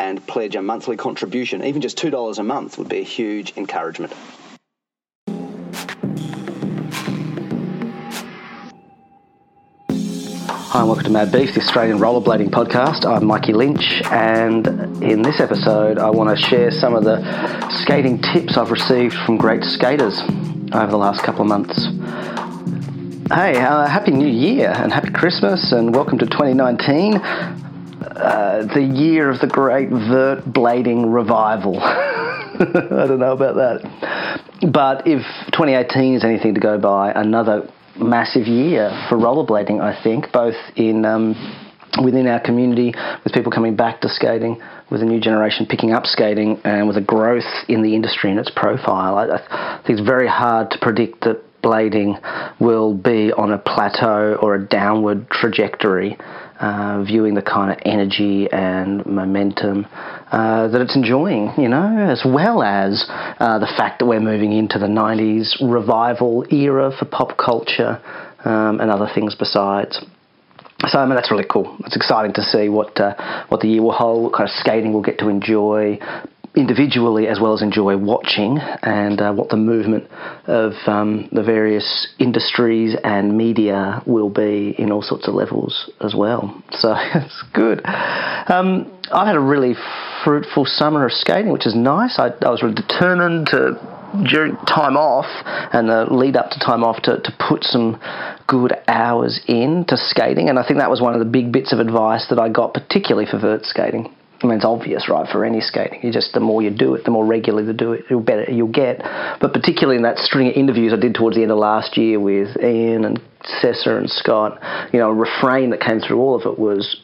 and pledge a monthly contribution. Even just $2 a month would be a huge encouragement. Hi, and welcome to Mad Beef, the Australian rollerblading podcast. I'm Mikey Lynch, and in this episode, I want to share some of the skating tips I've received from great skaters over the last couple of months. Hey, uh, Happy New Year and Happy Christmas, and welcome to 2019, uh, the year of the great vert blading revival. I don't know about that. But if 2018 is anything to go by, another massive year for rollerblading, I think, both in um, within our community, with people coming back to skating, with a new generation picking up skating, and with a growth in the industry and its profile. I, I think it's very hard to predict that blading will be on a plateau or a downward trajectory uh, viewing the kind of energy and momentum uh, that it's enjoying, you know, as well as uh, the fact that we're moving into the 90s revival era for pop culture um, and other things besides. So I mean that's really cool. It's exciting to see what uh, what the year will hold, what kind of skating we'll get to enjoy, individually as well as enjoy watching and uh, what the movement of um, the various industries and media will be in all sorts of levels as well. So it's good. Um, I've had a really fruitful summer of skating, which is nice. I, I was really determined to during time off and the lead up to time off to, to put some good hours in to skating and I think that was one of the big bits of advice that I got particularly for vert skating I mean, it's obvious, right, for any skating. You just the more you do it, the more regularly you do it, the better you'll get. But particularly in that string of interviews I did towards the end of last year with Ian and Cesar and Scott, you know, a refrain that came through all of it was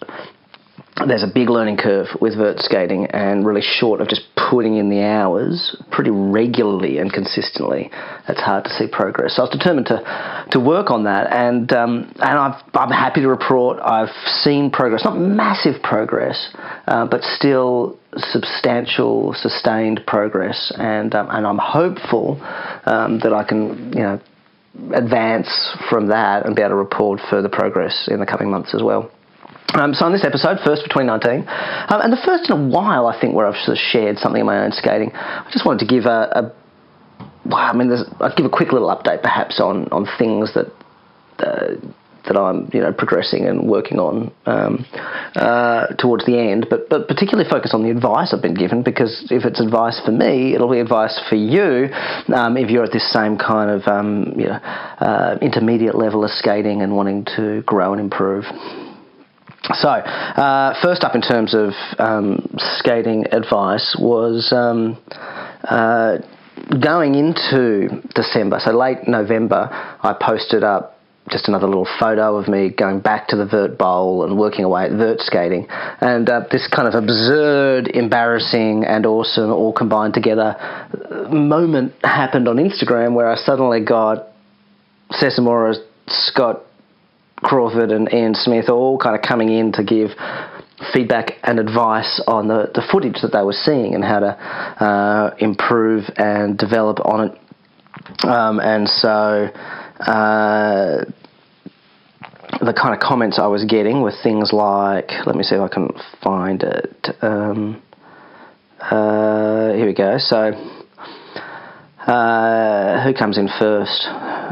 there's a big learning curve with vert skating and really short of just putting in the hours pretty regularly and consistently. It's hard to see progress. So I was determined to to work on that and um, and I've, I'm happy to report I've seen progress not massive progress uh, but still substantial sustained progress and um, and I'm hopeful um, that I can you know advance from that and be able to report further progress in the coming months as well um, so on this episode, first for 2019, um, and the first in a while, I think, where I've sort of shared something of my own skating. I just wanted to give a, a well, I mean, I'd give a quick little update, perhaps, on on things that. Uh, that I'm, you know, progressing and working on um, uh, towards the end, but but particularly focus on the advice I've been given because if it's advice for me, it'll be advice for you um, if you're at this same kind of um, you know, uh, intermediate level of skating and wanting to grow and improve. So, uh, first up in terms of um, skating advice was um, uh, going into December, so late November, I posted up just another little photo of me going back to the vert bowl and working away at vert skating. And uh, this kind of absurd, embarrassing, and awesome, all combined together moment happened on Instagram where I suddenly got Cesar Mora, Scott Crawford and Ian Smith all kind of coming in to give feedback and advice on the, the footage that they were seeing and how to uh, improve and develop on it. Um, and so uh, the kind of comments I was getting were things like, let me see if I can find it. Um, uh, here we go. So, uh, who comes in first?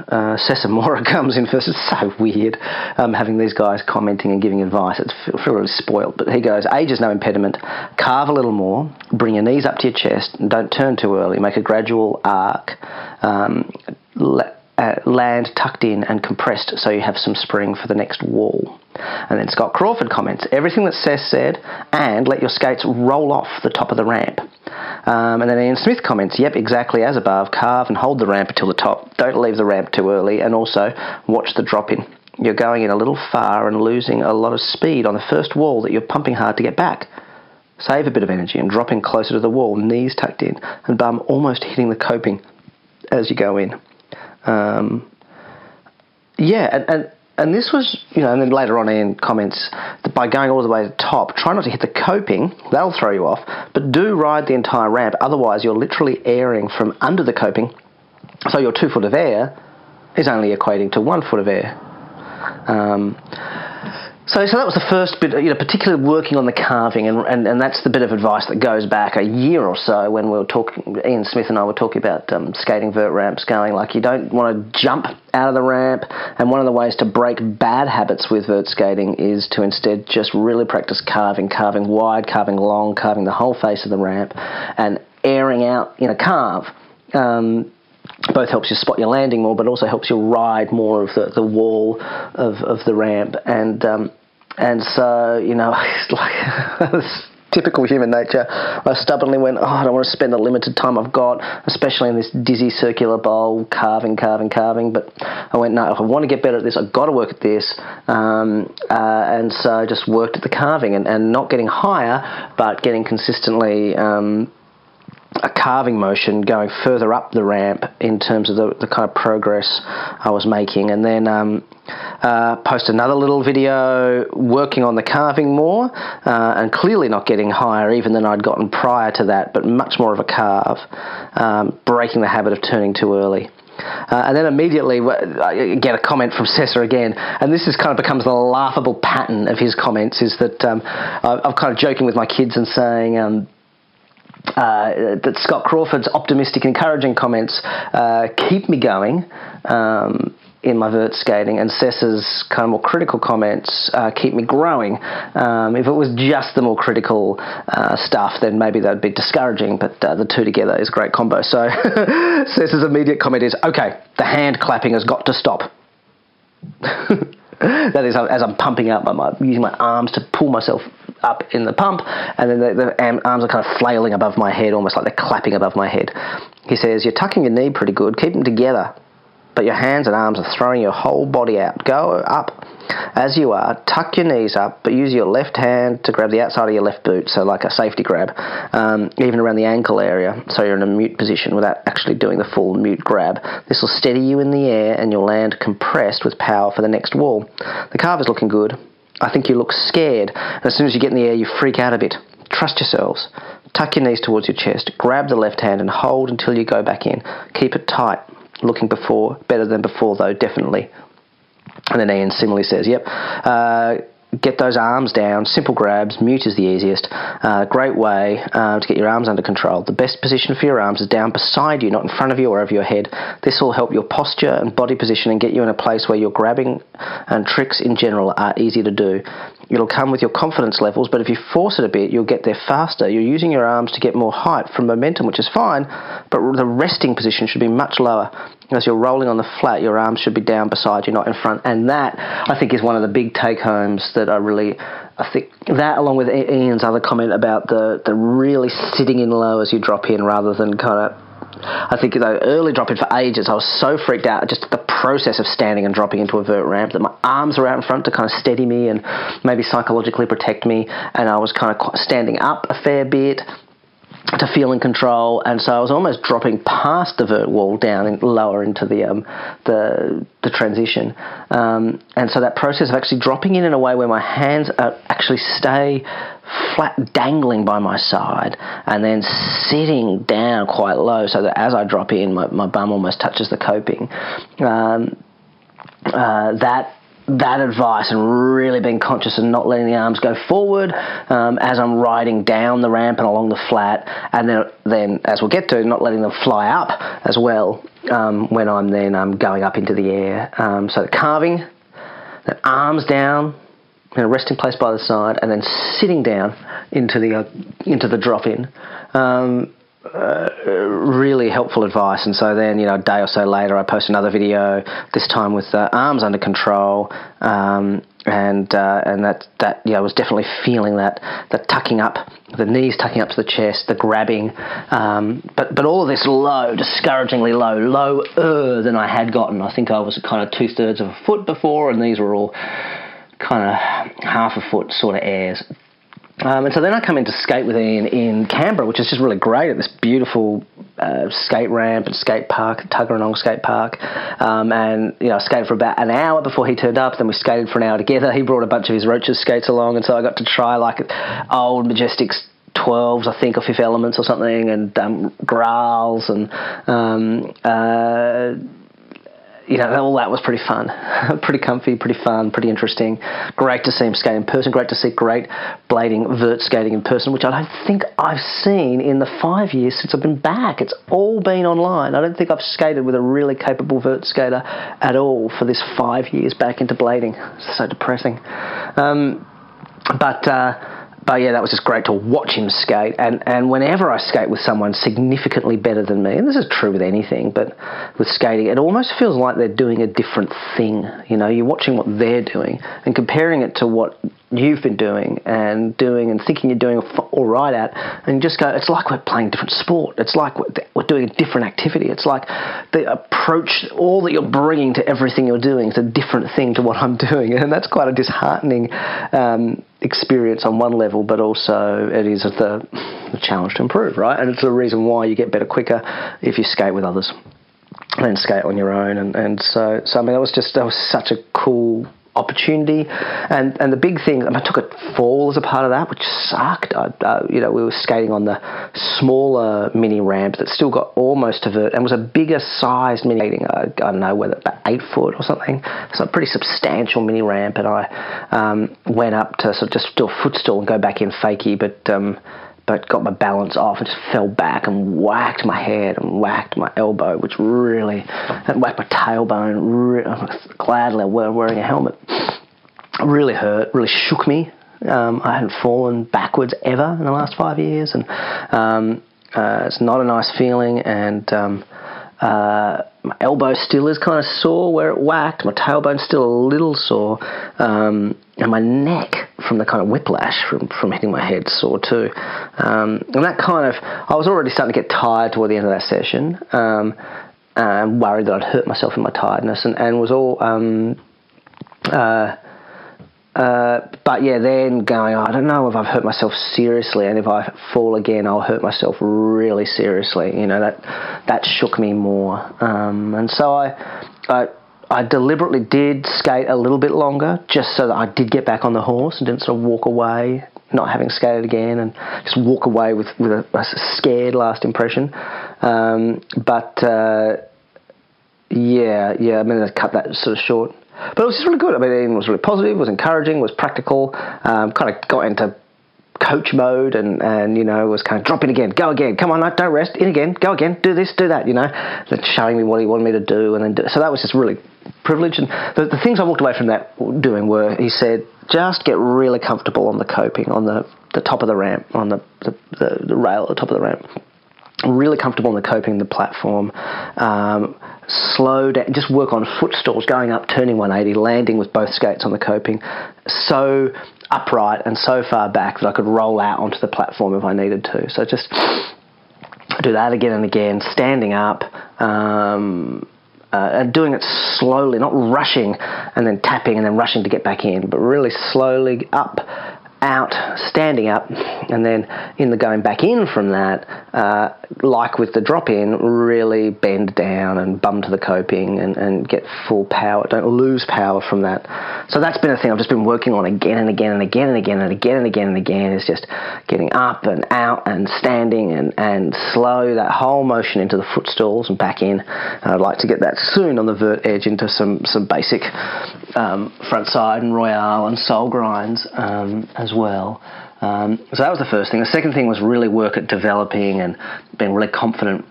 uh, Cesar Mora comes in first. It's so weird um, having these guys commenting and giving advice. It's feel, feel really spoiled. But he goes, age is no impediment. Carve a little more. Bring your knees up to your chest. And don't turn too early. Make a gradual arc. Um, uh, land tucked in and compressed so you have some spring for the next wall. And then Scott Crawford comments, everything that Seth said, and let your skates roll off the top of the ramp. Um, and then Ian Smith comments, yep, exactly as above, carve and hold the ramp until the top. Don't leave the ramp too early, and also watch the drop in. You're going in a little far and losing a lot of speed on the first wall that you're pumping hard to get back. save a bit of energy and drop in closer to the wall, knees tucked in, and bum almost hitting the coping as you go in. Um, yeah, and, and and this was, you know, and then later on in comments, that by going all the way to the top, try not to hit the coping, that'll throw you off, but do ride the entire ramp, otherwise you're literally airing from under the coping, so your two foot of air is only equating to one foot of air. Um, so, so that was the first bit, you know, particularly working on the carving, and, and, and that's the bit of advice that goes back a year or so when we were talking, Ian Smith and I were talking about um, skating vert ramps, going like you don't want to jump out of the ramp, and one of the ways to break bad habits with vert skating is to instead just really practice carving, carving wide, carving long, carving the whole face of the ramp, and airing out in a carve. Um, both helps you spot your landing more, but also helps you ride more of the, the wall of, of the ramp. And um, and so you know, it's like typical human nature. I stubbornly went, oh, I don't want to spend the limited time I've got, especially in this dizzy circular bowl, carving, carving, carving. But I went, no, if I want to get better at this, I've got to work at this. Um, uh, and so I just worked at the carving and, and not getting higher, but getting consistently. Um, a carving motion going further up the ramp in terms of the, the kind of progress I was making, and then um, uh, post another little video working on the carving more, uh, and clearly not getting higher even than I'd gotten prior to that, but much more of a carve, um, breaking the habit of turning too early. Uh, and then immediately I get a comment from Cesar again, and this is kind of becomes the laughable pattern of his comments. Is that um, I'm kind of joking with my kids and saying, um, uh, that Scott Crawford's optimistic, encouraging comments uh, keep me going um, in my vert skating, and Cesar's kind of more critical comments uh, keep me growing. Um, if it was just the more critical uh, stuff, then maybe that'd be discouraging, but uh, the two together is a great combo. So Cesar's immediate comment is okay, the hand clapping has got to stop. that is, as I'm pumping up, I'm using my arms to pull myself up in the pump, and then the, the, arms are kind of flailing above my head, almost like they're clapping above my head. He says, You're tucking your knee pretty good, keep them together, but your hands and arms are throwing your whole body out. Go up as you are, tuck your knees up, but use your left hand to grab the outside of your left boot, so like a safety grab, um, even around the ankle area, so you're in a mute position without actually doing the full mute grab. This will steady you in the air and you'll land compressed with power for the next wall. The carve is looking good. I think you look scared. As soon as you get in the air, you freak out a bit. Trust yourselves. Tuck your knees towards your chest. Grab the left hand and hold until you go back in. Keep it tight. Looking before, better than before though, definitely. And then Ian similarly says, yep. Uh, get those arms down. Simple grabs. Mute is the easiest. Uh, great way uh, to get your arms under control. The best position for your arms is down beside you, not in front of you or over your head. This will help your posture and body position and get you in a place where your grabbing and tricks in general are easy to do. It'll come with your confidence levels, but if you force it a bit, you'll get there faster. You're using your arms to get more height from momentum, which is fine, but the resting position should be much lower. As you're rolling on the flat, your arms should be down beside you, not in front. And that, I think, is one of the big take homes that I really, I think that, along with Ian's other comment about the, the really sitting in low as you drop in rather than kind of I think though early dropping for ages, I was so freaked out just the process of standing and dropping into a vert ramp that my arms were out in front to kind of steady me and maybe psychologically protect me, and I was kind of standing up a fair bit to feel in control, and so I was almost dropping past the vert wall down and lower into the um, the the transition, um, and so that process of actually dropping in in a way where my hands are, actually stay flat, dangling by my side, and then sitting down quite low, so that as I drop in, my, my bum almost touches the coping. Um, uh, that that advice and really being conscious of not letting the arms go forward um, as I'm riding down the ramp and along the flat, and then, then as we'll get to, not letting them fly up as well um, when I'm then um, going up into the air. Um, so carving, the arms down in a resting place by the side, and then sitting down into the uh, into the drop in. Uh, really helpful advice. And so then, you know, a day or so later, I post another video. This time with uh, arms under control, um, and uh, and that that yeah, I was definitely feeling that that tucking up, the knees tucking up to the chest, the grabbing, um, but but all of this low, discouragingly low, lower than I had gotten. I think I was kind of two thirds of a foot before, and these were all kind of half a foot sort of airs Um, and so then I come in to skate with Ian in Canberra, which is just really great at this beautiful uh, skate ramp and skate park, Tuggeranong Skate Park. Um, and, you know, I skated for about an hour before he turned up. Then we skated for an hour together. He brought a bunch of his Roces skates along. And so I got to try like old Majestics 12s, I think, or Fifth Elements or something, and um, Grals and um, uh, you know, all that was pretty fun, pretty comfy, pretty fun, pretty interesting. Great to see him skate in person. Great to see great blading vert skating in person, which I don't think I've seen in the five years since I've been back. It's all been online. I don't think I've skated with a really capable vert skater at all for this five years back into blading. It's so depressing. Um, but. Uh, but yeah, that was just great to watch him skate. And, and whenever I skate with someone significantly better than me, and this is true with anything, but with skating, it almost feels like they're doing a different thing. You know, you're watching what they're doing and comparing it to what you've been doing and doing and thinking you're doing all right at, and just go, it's like we're playing a different sport. It's like we're, doing a different activity. It's like the approach, all that you're bringing to everything you're doing is a different thing to what I'm doing. And that's quite a disheartening um, experience on one level, but also it is the, the challenge to improve, right? And it's the reason why you get better quicker if you skate with others and skate on your own. And, and so, so I mean, that was just that was such a cool opportunity. And and the big thing, I, I took a fall as a part of that, which sucked. I, uh, you know, we were skating on the smaller mini ramp that still got almost to vert and was a bigger sized mini. I, I don't know whether about eight foot or something. So a pretty substantial mini ramp, and I um, went up to sort of just do a footstall and go back in fakie, but. Um, but got my balance off and just fell back and whacked my head and whacked my elbow, which really, and whacked my tailbone. Really, gladly wearing a helmet. Really hurt, really shook me. Um, I hadn't fallen backwards ever in the last five years, and um, uh, it's not a nice feeling. And um, uh, my elbow still is kind of sore where it whacked. My tailbone's still a little sore, um, and my neck from the kind of whiplash from, from hitting my head sore too. Um, and that kind of, I was already starting to get tired toward the end of that session. Um, and worried that I'd hurt myself in my tiredness, and, and was all um, uh, uh, but yeah, then going, I don't know if I've hurt myself seriously, and if I fall again, I'll hurt myself really seriously. You know that that shook me more, um, and so I, I, I deliberately did skate a little bit longer, just so that I did get back on the horse and didn't sort of walk away, not having skated again, and just walk away with with a, a scared last impression. Um, but uh, yeah, yeah, I mean, I cut that sort of short. But it was just really good. I mean, it was really positive, was encouraging, was practical. Um, kind of got into coach mode and, and you know was kind of drop in again, go again, come on, don't rest, in again, go again, do this, do that, you know, showing me what he wanted me to do, and then do, so that was just really privileged. And the, the things I walked away from that doing were, he said, just get really comfortable on the coping, on the, the top of the ramp, on the, the, the, the rail at the top of the ramp. Really comfortable in the coping, the platform. Um, slow down, just work on footstalls, going up, turning 180, landing with both skates on the coping, so upright and so far back that I could roll out onto the platform if I needed to. So just do that again and again, standing up. Um, uh, and doing it slowly, not rushing and then tapping and then rushing to get back in, but really slowly up, out, standing up, and then in the going back in from that, uh, like with the drop in, really bend down and bum to the coping and, and get full power. Don't lose power from that. So that's been a thing I've just been working on again and again and again and again and again and again and again is just getting up and out and standing and, and slow that whole motion into the footstalls and back in. And I'd like to get that soon on the vert edge into some, some basic um, front side and royale and soul grinds um, as well. Um, so that was the first thing. The second thing was really work at developing and being really confident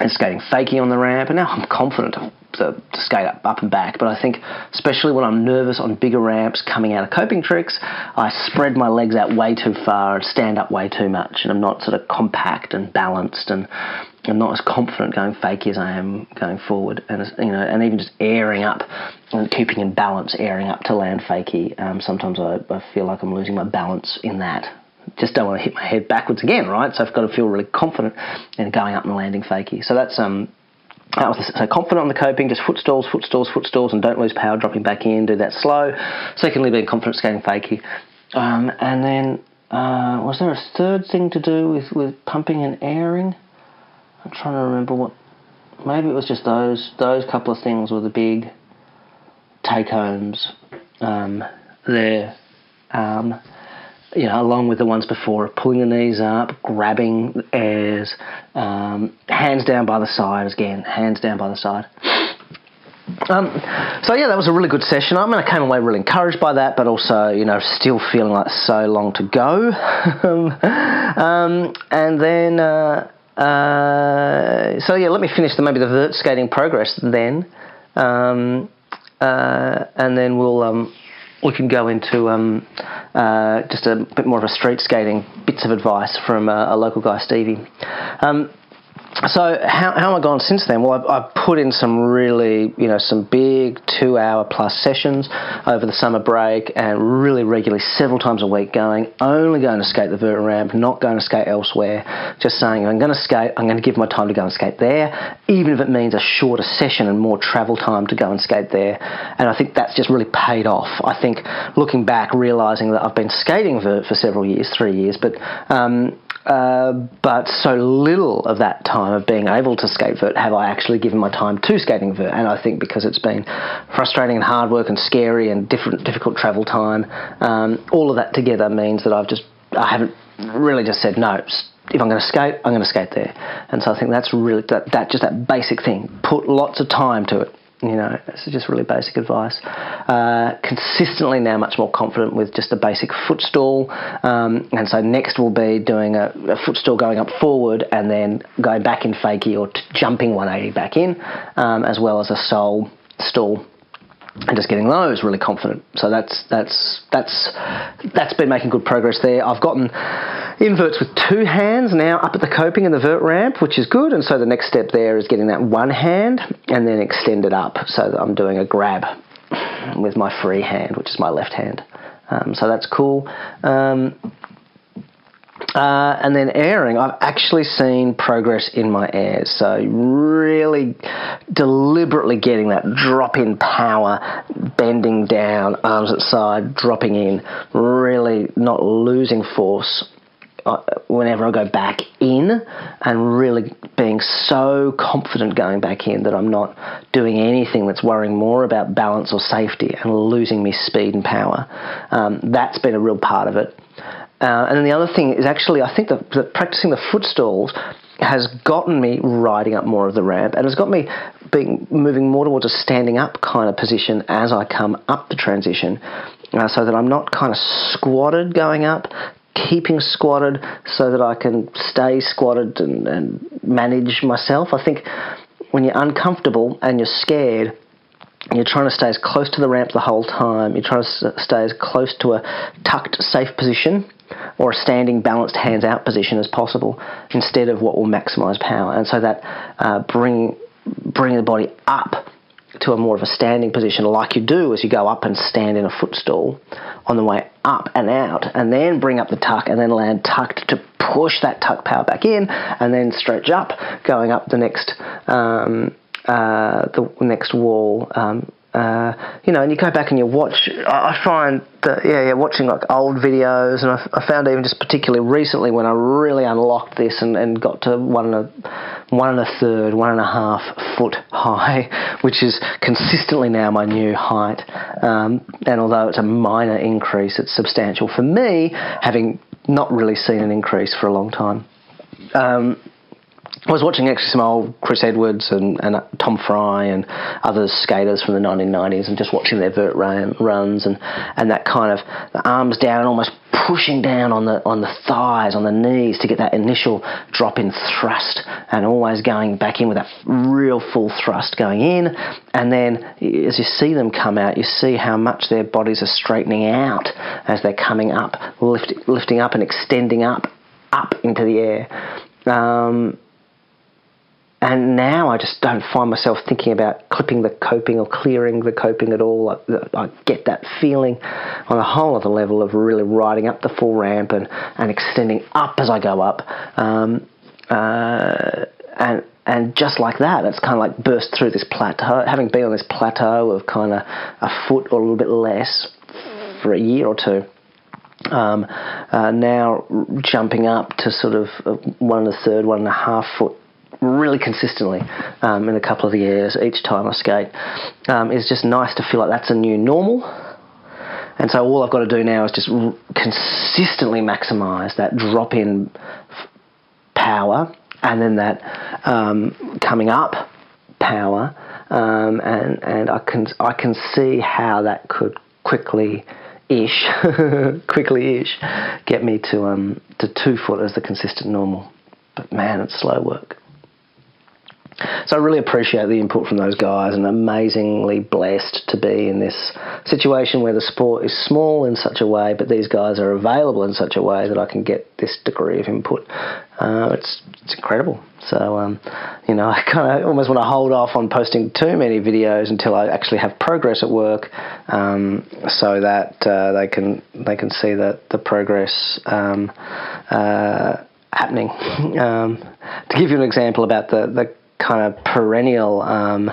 in skating fakie on the ramp. And now I'm confident to, to, to skate up, up and back. But I think, especially when I'm nervous on bigger ramps coming out of coping tricks, I spread my legs out way too far and stand up way too much. And I'm not sort of compact and balanced and I'm not as confident going fakie as I am going forward, and you know, and even just airing up and keeping in balance, airing up to land fakie. Um, sometimes I, I feel like I'm losing my balance in that. Just don't want to hit my head backwards again, right? So I've got to feel really confident in going up and landing fakie. So that's um, that was so confident on the coping, just footstalls, footstalls, footstalls, and don't lose power dropping back in. Do that slow. Secondly, being confident skating fakie, um, and then uh, was there a third thing to do with, with pumping and airing? I'm trying to remember what. Maybe it was just those those couple of things were the big take homes um, there. Um, you know, along with the ones before, pulling the knees up, grabbing airs, um, hands down by the side again, hands down by the side. Um, so yeah, that was a really good session. I mean, I came away really encouraged by that, but also, you know, still feeling like so long to go. um, and then, uh, uh, so yeah, let me finish the, maybe the vert skating progress then, um, uh, and then we'll um, we can go into um, uh, just a bit more of a street skating bits of advice from a, a local guy, Stevie. So how, how have I gone since then? Well, I've, I've, put in some really, you know, some big two-hour plus sessions over the summer break, and really regularly, several times a week, going only going to skate the vert ramp, not going to skate elsewhere. Just saying, I'm going to skate. I'm going to give my time to go and skate there, even if it means a shorter session and more travel time to go and skate there. And I think that's just really paid off. I think looking back, realizing that I've been skating vert for several years, three years, but um, uh, but so little of that time of being able to skate vert have I actually given my time to skating vert. And I think because it's been frustrating and hard work and scary and different, difficult travel time, um, all of that together means that I've just I haven't really just said no. If I'm going to skate, I'm going to skate there. And so I think that's really that, that just that basic thing. Put lots of time to it. You know, it's just really basic advice. Uh, consistently now much more confident with just a basic footstall. Um, and so next will be doing a, a footstall going up forward and then going back in fakie or t- jumping 180 back in, um, as well as a soul stall and just getting those really confident. So that's that's that's that's been making good progress there. I've gotten inverts with two hands now up at the coping and the vert ramp, which is good. And so the next step there is getting that one hand and then extend it up so that I'm doing a grab with my free hand, which is my left hand. Um, so that's cool. Um, uh, and then airing, I've actually seen progress in my airs. So, really deliberately getting that drop in power, bending down, arms at side, dropping in, really not losing force uh, whenever I go back in and really being so confident going back in that I'm not doing anything that's worrying more about balance or safety and losing me speed and power. Um, that's been a real part of it. Uh, and then the other thing is actually, I think that, practicing the footstalls has gotten me riding up more of the ramp and has got me being moving more towards a standing up kind of position as I come up the transition, uh, so that I'm not kind of squatted going up, keeping squatted so that I can stay squatted and, and manage myself. I think when you're uncomfortable and you're scared, you're trying to stay as close to the ramp the whole time. You're trying to stay as close to a tucked, safe position or a standing, balanced, hands out position as possible instead of what will maximize power. And so that uh, bring bring the body up to a more of a standing position, like you do as you go up and stand in a footstall on the way up and out, and then bring up the tuck and then land tucked to push that tuck power back in, and then stretch up, going up the next um, uh, the next wall um, uh, you know, and you go back and you watch. I find that yeah, yeah, watching like old videos, and I, I, found even just particularly recently when I really unlocked this and, and got to one and a one and a third, one and a half foot high, which is consistently now my new height. Um, and although it's a minor increase, it's substantial for me, having not really seen an increase for a long time. Um, I was watching actually some old Chris Edwards and, and Tom Fry and other skaters from the 1990s and just watching their vert run, runs and, and that kind of the arms down and almost pushing down on the on the thighs, on the knees to get that initial drop in thrust and always going back in with that real full thrust going in. And then as you see them come out, you see how much their bodies are straightening out as they're coming up, lift, lifting up and extending up, up into the air. Um, and now I just don't find myself thinking about clipping the coping or clearing the coping at all. I, I get that feeling on a whole other level of really riding up the full ramp and, and extending up as I go up. Um, uh, and and just like that, it's kind of like burst through this plateau. Having been on this plateau of kind of a foot or a little bit less for a year or two, Um, uh, now jumping up to sort of uh, one and a third, one and a half foot really consistently um, in a couple of years each time I skate um, is just nice to feel like that's a new normal. And so all I've got to do now is just r- consistently maximise that drop in f- power and then that um, coming up power, um, and and I can I can see how that could quickly ish quickly ish get me to um to two foot as the consistent normal. But man, it's slow work. So I really appreciate the input from those guys and amazingly blessed to be in this situation where the sport is small in such a way, but these guys are available in such a way that I can get this degree of input. Uh, it's, it's incredible. So, um, you know, I kind of almost want to hold off on posting too many videos until I actually have progress at work, um, so that uh, they can they can see that the progress um, uh, happening. Um, to give you an example about the the kind of perennial um,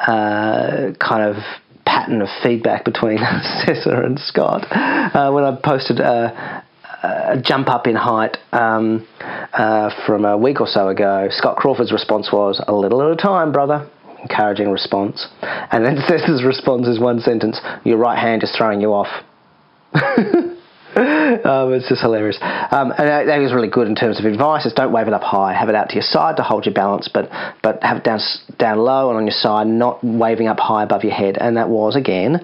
uh, kind of pattern of feedback between Cesar and Scott. Uh, when I posted a, a, jump up in height um, uh, from a week or so ago, Scott Crawford's response was, A little at a time, brother. Encouraging response. And then Cesar's response is one sentence Your right hand is throwing you off. um, it's just hilarious. Um, and that, that was really good in terms of advice. Is don't wave it up high. Have it out to your side to hold your balance, but but have it down down low and on your side, not waving up high above your head. And that was again.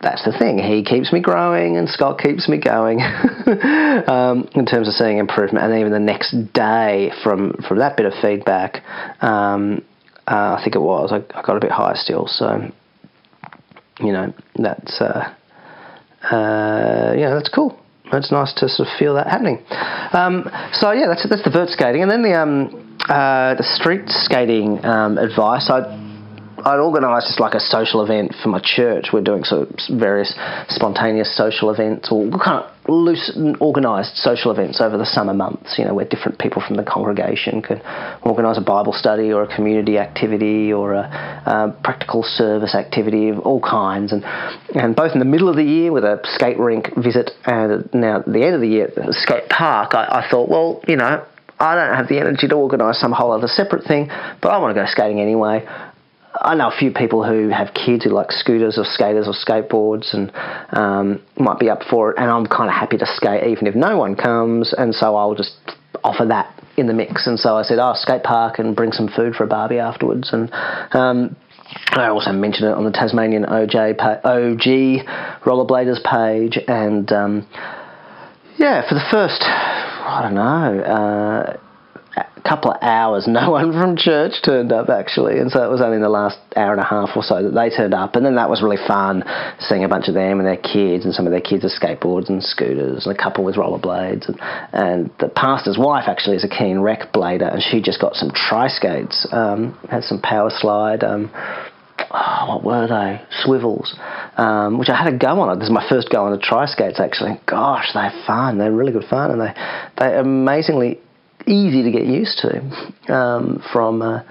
That's the thing. He keeps me growing, and Scott keeps me going um, in terms of seeing improvement. And even the next day, from from that bit of feedback, um, uh, I think it was I, I, got a bit higher still. So, you know, that's uh, uh, yeah, that's cool. It's nice to sort of feel that happening. Um, so yeah, that's that's the vert skating, and then the um, uh, the street skating um, advice. I I'd organised just like a social event for my church. We're doing sort of various spontaneous social events or kind of loose organised social events over the summer months, you know, where different people from the congregation could organise a Bible study or a community activity or a, a, practical service activity of all kinds. And, and both in the middle of the year with a skate rink visit and now at the end of the year at the skate park, I, I thought, well, you know, I don't have the energy to organise some whole other separate thing, but I want to go skating anyway. I know a few people who have kids who like scooters or skaters or skateboards and um, might be up for it, and I'm kind of happy to skate even if no one comes, and so I'll just offer that in the mix. And so I said, "Oh, skate park and bring some food for a barbie afterwards." And um, I also mentioned it on the Tasmanian OJ OG rollerbladers page, and um, yeah, for the first, I don't know. Uh, couple of hours, no one from church turned up actually, and so it was only in the last hour and a half or so that they turned up, and then that was really fun, seeing a bunch of them and their kids, and some of their kids are skateboards and scooters, and a couple with rollerblades, and, and the pastor's wife actually is a keen rec blader, and she just got some tri skates, um, had some power slide. Um, oh, what were they? Swivels, um, which I had a go on. This is my first go on the tri skates actually. Gosh, they're fun. They're really good fun, and they they amazingly easy to get used to um, from uh,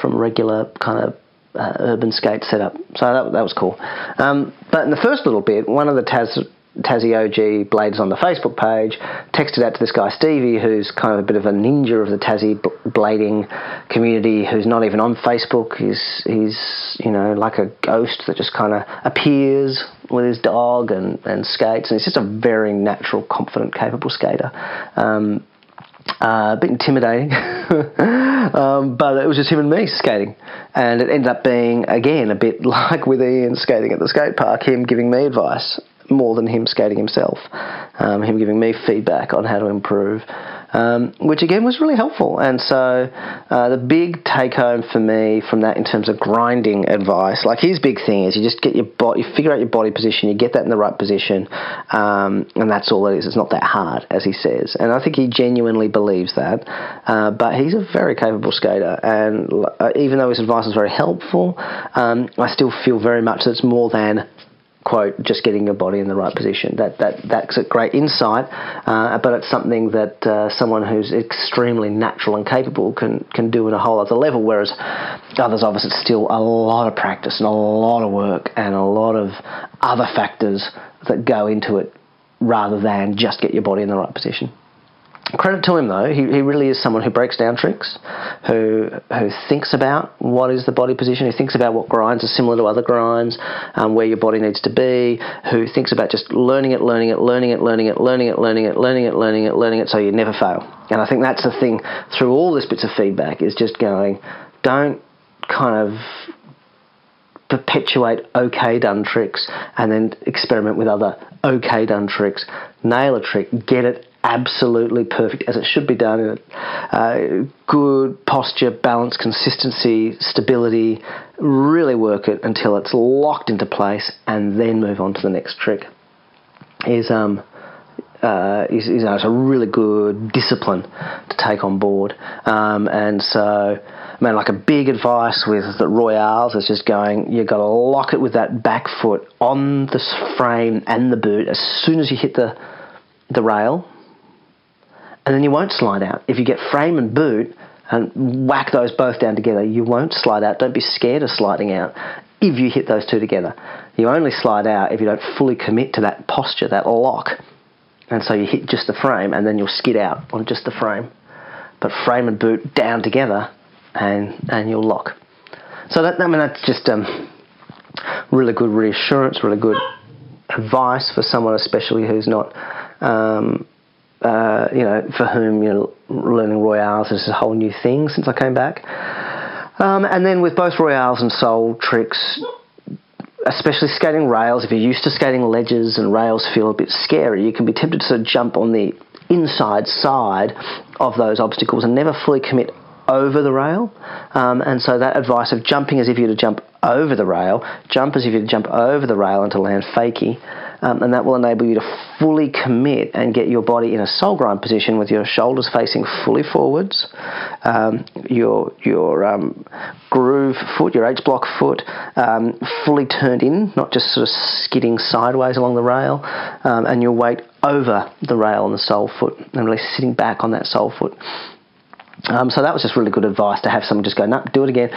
from regular kind of uh, urban skate setup. So that that was cool. Um, but in the first little bit, one of the Taz. Tassie OG Blades on the Facebook page texted out to this guy Stevie, who's kind of a bit of a ninja of the Tassie blading community, who's not even on Facebook. He's he's you know like a ghost that just kind of appears with his dog and, and skates, and he's just a very natural, confident, capable skater. Um, uh, a bit intimidating, um, but it was just him and me skating, and it ended up being again a bit like with Ian skating at the skate park, him giving me advice more than him skating himself, um, him giving me feedback on how to improve um, which again was really helpful. And so uh, the big take home for me from that in terms of grinding advice, like his big thing is you just get your body, you figure out your body position, you get that in the right position, um, and that's all it is. It's not that hard, as he says. And I think he genuinely believes that. Uh, but he's a very capable skater, and uh, even though his advice is very helpful, um, I still feel very much that it's more than quote just getting your body in the right position. That that that's a great insight, uh, but it's something that uh, someone who's extremely natural and capable can can do at a whole other level. Whereas others us, it's still a lot of practice and a lot of work and a lot of other factors that go into it rather than just get your body in the right position. Credit to him though, he, he really is someone who breaks down tricks, who who thinks about what is the body position, who thinks about what grinds are similar to other grinds, um, where your body needs to be, who thinks about just learning it, learning it, learning it, learning it, learning it, learning it, learning it, learning it, learning it, so you never fail. And I think that's the thing through all this bits of feedback is just going, don't kind of perpetuate okay done tricks and then experiment with other okay done tricks. Nail a trick, get it absolutely perfect as it should be done. Uh, good posture, balance, consistency, stability. Really work it until it's locked into place and then move on to the next trick. Is um, uh, is, is uh, a really good discipline to take on board. Um, and so, man, like a big advice with the Royales is just going, you've got to lock it with that back foot on the frame and the boot as soon as you hit the, the rail, and then you won't slide out. If you get frame and boot and whack those both down together, you won't slide out. Don't be scared of sliding out if you hit those two together. You only slide out if you don't fully commit to that posture, that lock and so you hit just the frame and then you'll skid out on just the frame. But frame and boot down together and and you'll lock. So that I mean that's just um, really good reassurance, really good advice for someone especially who's not um, uh, you know, for whom you know learning Royales is a whole new thing since I came back. Um, and then with both Royales and Soul tricks, especially skating rails, if you're used to skating ledges and rails feel a bit scary, you can be tempted to jump on the inside side of those obstacles and never fully commit over the rail. Um, and so that advice of jumping as if you were to jump over the rail, jump as if you were to jump over the rail and to land fakie, um, and that will enable you to fully commit and get your body in a soul grind position with your shoulders facing fully forwards, um, your your um, groove foot, your H block foot, um, fully turned in, not just sort of skidding sideways along the rail, um, and your weight over the rail on the sole foot, and really sitting back on that sole foot. Um, so that was just really good advice to have someone just go, no, do it again,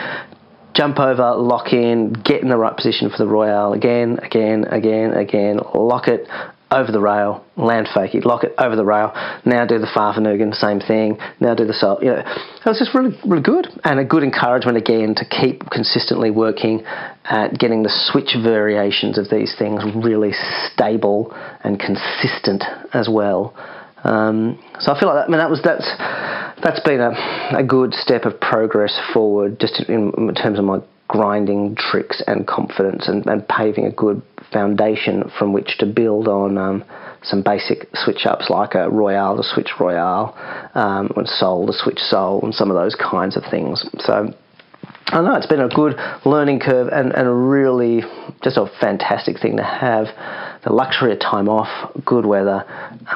jump over, lock in, get in the right position for the Royale again, again, again, again, lock it over the rail, land fakie, lock it over the rail. Now do the Fahrvergnügen, same thing. Now do the salt. You know, it was just really, really good and a good encouragement again to keep consistently working at getting the switch variations of these things really stable and consistent as well. Um, so I feel like that. I mean, that was that's that's been a, a good step of progress forward, just in, in terms of my grinding tricks and confidence, and, and, paving a good foundation from which to build on. Um, some basic switch ups like a Royale to switch Royale, um, and Soul switch Soul, and some of those kinds of things. So I know it's been a good learning curve and, and a really just a fantastic thing to have the luxury of time off, good weather,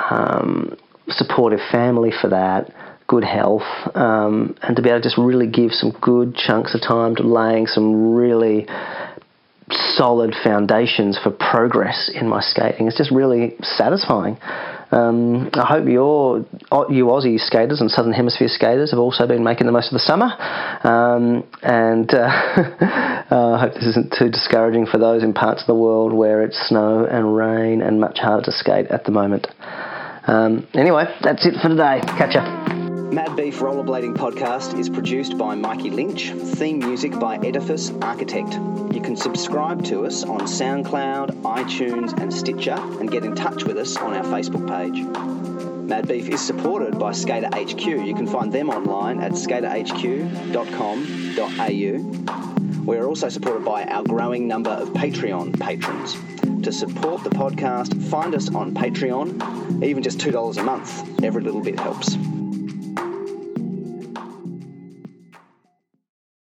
um, supportive family for that, good health, um, and to be able to just really give some good chunks of time to laying some really solid foundations for progress in my skating. It's just really satisfying. Um, I hope your you Aussie skaters and Southern Hemisphere skaters have also been making the most of the summer, um, and uh, uh, I hope this isn't too discouraging for those in parts of the world where it's snow and rain and much harder to skate at the moment. Um, anyway, that's it for today. Catch ya. Mad Beef Rollerblading Podcast is produced by Mikey Lynch, theme music by Edifice Architect. You can subscribe to us on SoundCloud, iTunes, and Stitcher, and get in touch with us on our Facebook page. Mad Beef is supported by Skater HQ. You can find them online at skaterhq.com.au. We are also supported by our growing number of Patreon patrons. To support the podcast, find us on Patreon. Even just $2 a month, every little bit helps.